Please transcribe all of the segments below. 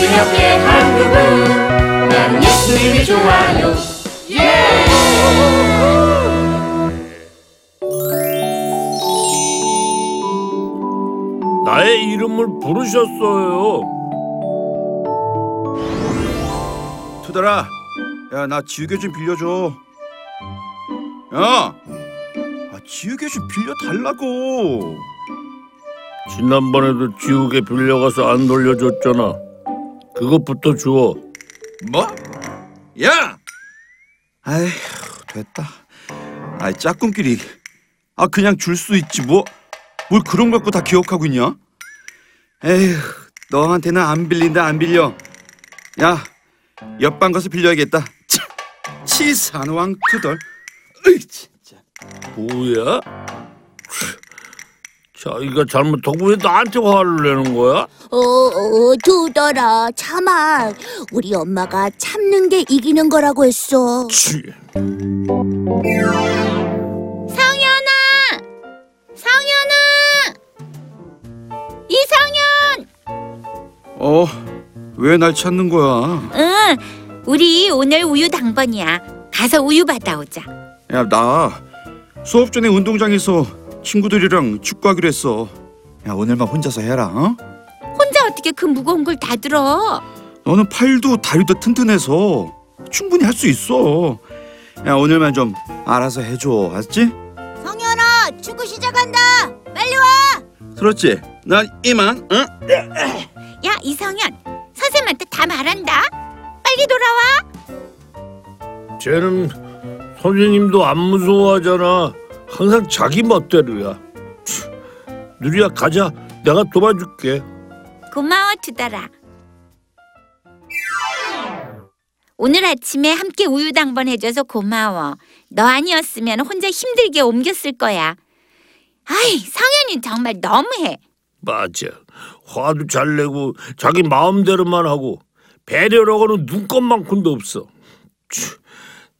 기억해 한국은 나는 예수님이 좋아요 나의 이름을 부르셨어요. 투덜아, 야나 지우개 좀 빌려줘. 야, 아, 지우개 좀 빌려 달라고. 지난번에도 지우개 빌려가서 안 돌려줬잖아. 그것부터 주워. 뭐? 야! 아휴 됐다. 아 짝꿍끼리 아 그냥 줄 수 있지 뭐. 뭘 그런 걸 갖고 다 기억하고 있냐? 에휴 너한테는 안 빌린다 안 빌려. 야 옆방 가서 빌려야겠다. 치, 치사한 왕투덜. 으이 진짜. 뭐야? 자기가 잘못하고 왜 나한테 화를 내는 거야? 어, 어, 두더라. 참아. 우리 엄마가 참는 게 이기는 거라고 했어. 치. 상현아! 상현아! 이상현! 어 왜 날 찾는 거야? 응, 우리 오늘 우유 당번이야. 가서 우유 받아오자. 야 나 수업 전에 운동장에서 친구들이랑 축구하기로 했어. 야 오늘만 혼자서 해라. 어? 혼자 어떻게 그 무거운 걸 다 들어? 너는 팔도 다리도 튼튼해서 충분히 할 수 있어. 야 오늘만 좀 알아서 해줘, 알았지? 상현아, 축구 시작한다. 빨리 와. 들었지? 난 이만. 응? 야, 이상현. 선생님한테 다 말한다. 빨리 돌아와. 쟤는 선생님도 안 무서워하잖아. 항상 자기 멋대로야. 치. 누리야 가자. 내가 도와줄게. 고마워, 두더라. 오늘 아침에 함께 우유 당번 해줘서 고마워. 너 아니었으면 혼자 힘들게 옮겼을 거야. 아이, 상현이 정말 너무해. 맞아. 화도 잘 내고 자기 마음대로만 하고 배려라고는 눈꼽만큼도 없어. 치,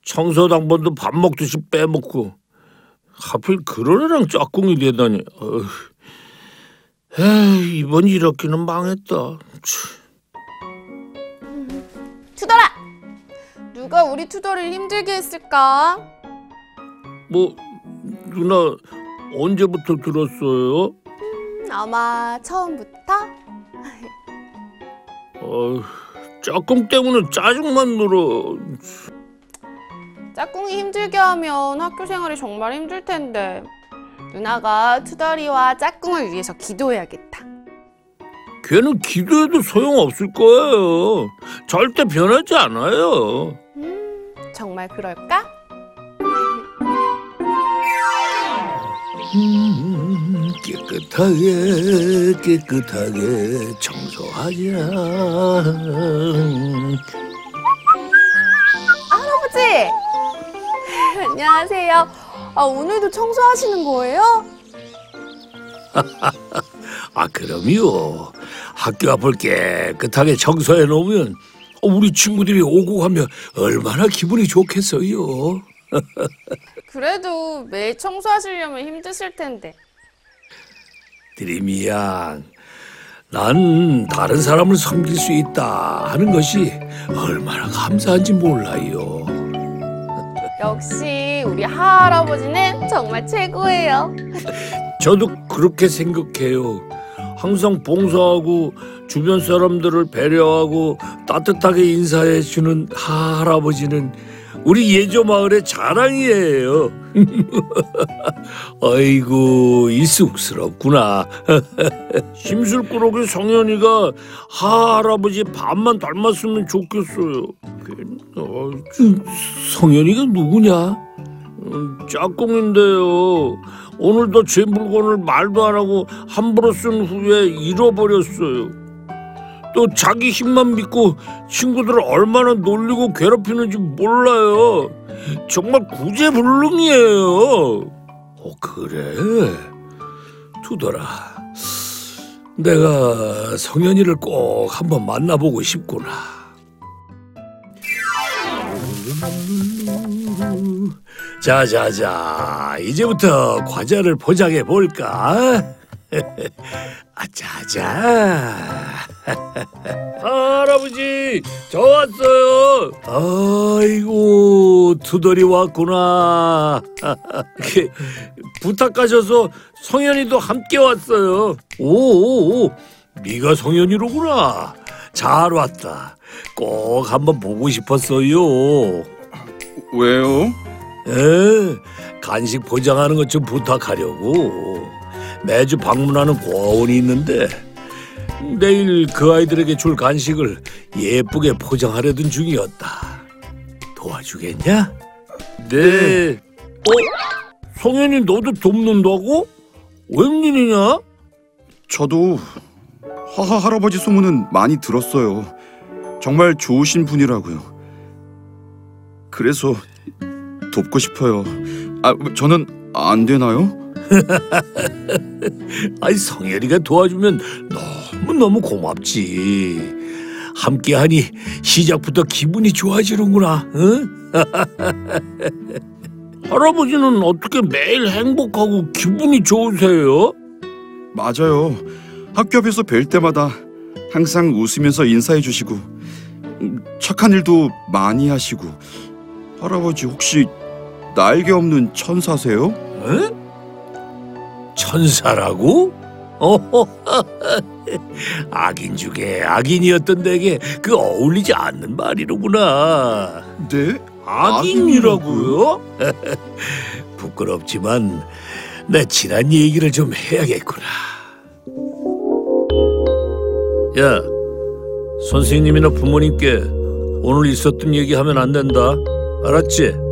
청소 당번도 밥 먹듯이 빼먹고 하필 그런 애랑 짝꿍이 되다니. 어휴. 에이, 이번 이렇게는 망했다. 치. 투덜아! 누가 우리 투덜을 힘들게 했을까? 뭐 누나 언제부터 들었어요? 음, 아마 처음부터? 어, 짝꿍 때문에 짜증만 늘어. 짝꿍이 힘들게 하면 학교 생활이 정말 힘들 텐데 누나가 투덜이와 짝꿍을 위해서 기도해야겠다. 걔는 기도해도 소용없을 거예요. 절대 변하지 않아요. 음, 정말 그럴까? 음, 깨끗하게 깨끗하게 청소하자. 할아버지! 안녕하세요. 아, 오늘도 청소하시는 거예요? 아 그럼요. 학교 앞을 깨끗하게 청소해 놓으면 우리 친구들이 오고 가면 얼마나 기분이 좋겠어요. 그래도 매일 청소하시려면 힘드실 텐데. 드림이 양, 난 다른 사람을 섬길 수 있다 하는 것이 얼마나 감사한지 몰라요. 역시 우리 할아버지는 정말 최고예요. 저도 그렇게 생각해요. 항상 봉사하고 주변 사람들을 배려하고 따뜻하게 인사해 주는 할아버지는 우리 예조 마을의 자랑이에요. 아이고 이 쑥스럽구나. 심술꾸러기 성현이가 할아버지 반만 닮았으면 좋겠어요. 어, 성현이가 누구냐? 음, 짝꿍인데요. 오늘도 제 물건을 말도 안 하고 함부로 쓴 후에 잃어버렸어요. 또 자기 힘만 믿고 친구들을 얼마나 놀리고 괴롭히는지 몰라요. 정말 구제불능이에요. 어 그래? 두더라. 내가 성현이를 꼭 한번 만나보고 싶구나. 자자자 이제부터 과자를 포장해 볼까? 아자자. 할아버지, 저 왔어요. 아이고, 투덜이 왔구나. 부탁하셔서 성현이도 함께 왔어요. 오오오, 네가 성현이로구나. 잘 왔다. 꼭 한번 보고 싶었어요. 왜요? 에, 간식 포장하는 것 좀 부탁하려고. 매주 방문하는 고아원이 있는데 내일 그 아이들에게 줄 간식을 예쁘게 포장하려던 중이었다. 도와주겠냐? 네. 어? 성현이 너도 돕는다고? 웬일이냐? 저도 하하 할아버지 소문은 많이 들었어요. 정말 좋으신 분이라고요. 그래서 돕고 싶어요. 아, 저는 안 되나요? 아이 성현이가 도와주면 너무너무 고맙지. 함께하니 시작부터 기분이 좋아지는구나. 응? 할아버지는 어떻게 매일 행복하고 기분이 좋으세요? 맞아요. 학교 앞에서 뵐 때마다 항상 웃으면서 인사해 주시고 음, 착한 일도 많이 하시고 할아버지 혹시 날개 없는 천사세요? 응? 천사라고? 어허, 악인 중에 악인이었던 내게 그 어울리지 않는 말이로구나. 네? 악인이라고요? 부끄럽지만 내 지난 얘기를 좀 해야겠구나. 야, 선생님이나 부모님께 오늘 있었던 얘기 하면 안 된다. 알았지?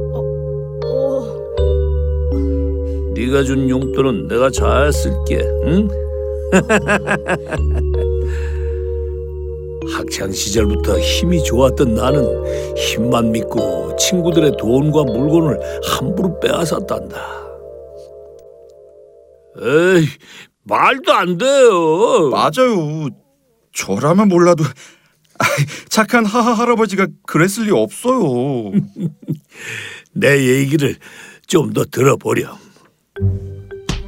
네가 준 용돈은 내가 잘 쓸게. 응? 학창 시절부터 힘이 좋았던 나는 힘만 믿고 친구들의 돈과 물건을 함부로 빼앗았단다. 에이, 말도 안 돼요. 맞아요. 저라면 몰라도 착한 하하 할아버지가 그랬을 리 없어요. 내 얘기를 좀 더 들어보렴.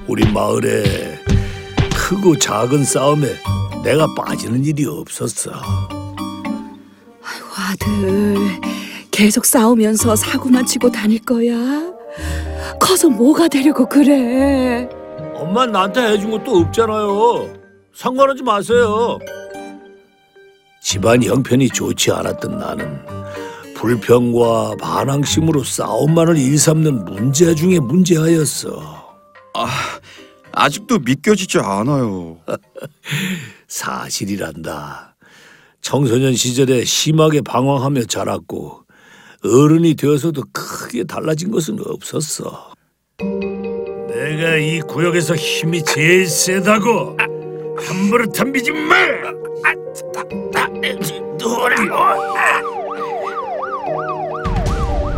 우리 마을에 크고 작은 싸움에 내가 빠지는 일이 없었어. 아들, 계속 싸우면서 사고만 치고 다닐 거야? 커서 뭐가 되려고 그래? 엄마 나한테 해준 것도 없잖아요. 상관하지 마세요. 집안 형편이 좋지 않았던 나는 불평과 반항심으로 싸움만을 일삼는 문제 중에 문제하였어. 아직도 믿겨지지 않아요. 사실이란다. 청소년 시절에 심하게 방황하며 자랐고 어른이 되어서도 크게 달라진 것은 없었어. 내가 이 구역에서 힘이 제일 세다고 함부로 덤비지 마.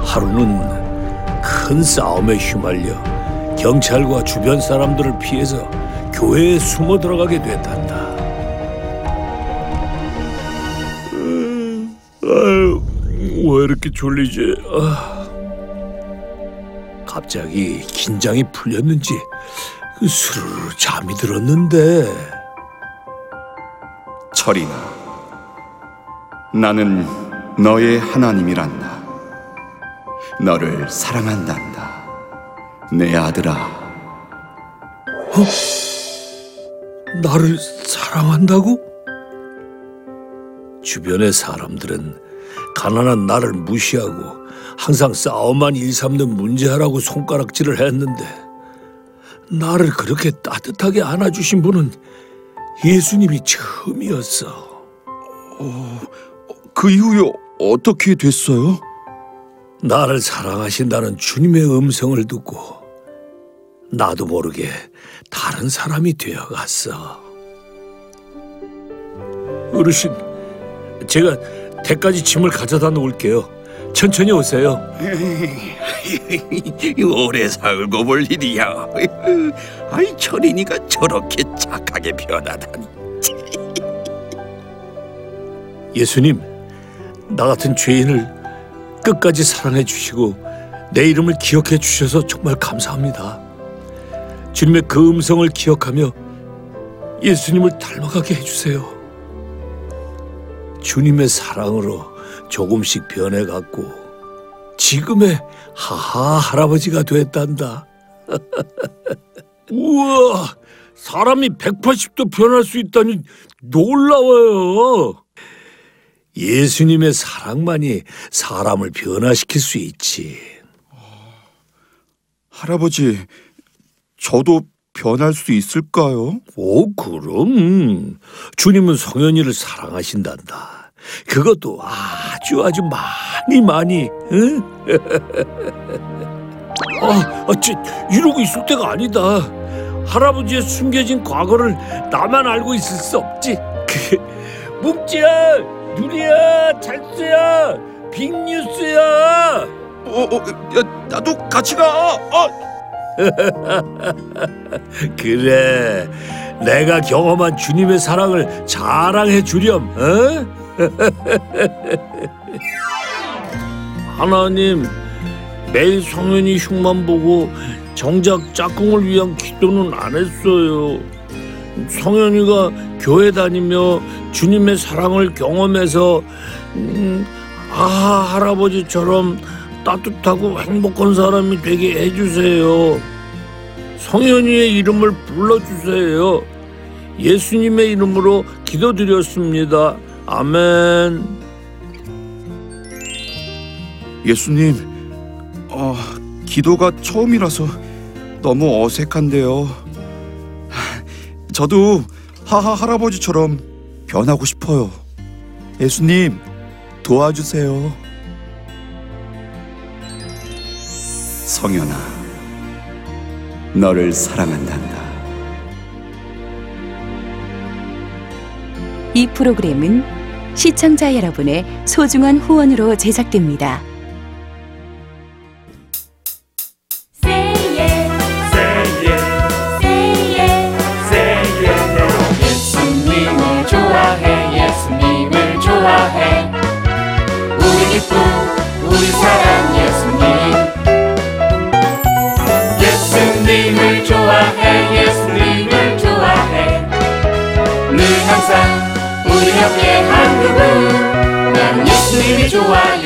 하루는 큰 싸움에 휘말려 경찰과 주변 사람들을 피해서 교회에 숨어 들어가게 됐단다. 아유, 왜 이렇게 졸리지? 아. 갑자기 긴장이 풀렸는지 그 스르르 잠이 들었는데 철이나 나는 너의 하나님이란다. 너를 사랑한단다. 내 아들아. 나를 사랑한다고? 주변의 사람들은 가난한 나를 무시하고 항상 싸움만 일삼는 문제하라고 손가락질을 했는데 나를 그렇게 따뜻하게 안아주신 분은 예수님이 처음이었어. 그 이후에 어떻게 됐어요? 나를 사랑하신다는 주님의 음성을 듣고 나도 모르게 다른 사람이 되어갔어. 어르신, 제가 댁까지 짐을 가져다 놓을게요. 천천히 오세요. 오래 살고 볼 일이야. 아이 철인이가 저렇게 착하게 변하다니. 예수님, 나 같은 죄인을 끝까지 사랑해 주시고 내 이름을 기억해 주셔서 정말 감사합니다. 주님의 그 음성을 기억하며 예수님을 닮아가게 해주세요. 주님의 사랑으로 조금씩 변해갔고 지금의 하하 할아버지가 됐단다. 우와, 사람이 180도 변할 수 있다니 놀라워요. 예수님의 사랑만이 사람을 변화시킬 수 있지. 할아버지, 저도 변할 수 있을까요? 오, 그럼. 주님은 성현이를 사랑하신단다. 그것도 아주 아주 많이 많이, 응? 아, 아, 쟤, 이러고 있을 때가 아니다. 할아버지의 숨겨진 과거를 나만 알고 있을 수 없지. 그, 묵지야, 누리야, 잘수야, 빅뉴스야. 어, 어, 야, 나도 같이 가. 어. 그래, 내가 경험한 주님의 사랑을 자랑해 주렴. 어? 하나님, 매일 성현이 흉만 보고 정작 짝꿍을 위한 기도는 안 했어요. 성현이가 교회 다니며 주님의 사랑을 경험해서 음, 아 할아버지처럼 따뜻하고 행복한 사람이 되게 해주세요. 성현이의 이름을 불러주세요. 예수님의 이름으로 기도드렸습니다. 아멘. 예수님, 어, 기도가 처음이라서 너무 어색한데요. 저도 하하 할아버지처럼 변하고 싶어요. 예수님, 도와주세요. 성현아, 너를 사랑한단다. 이 프로그램은 시청자 여러분의 소중한 후원으로 제작됩니다. 우리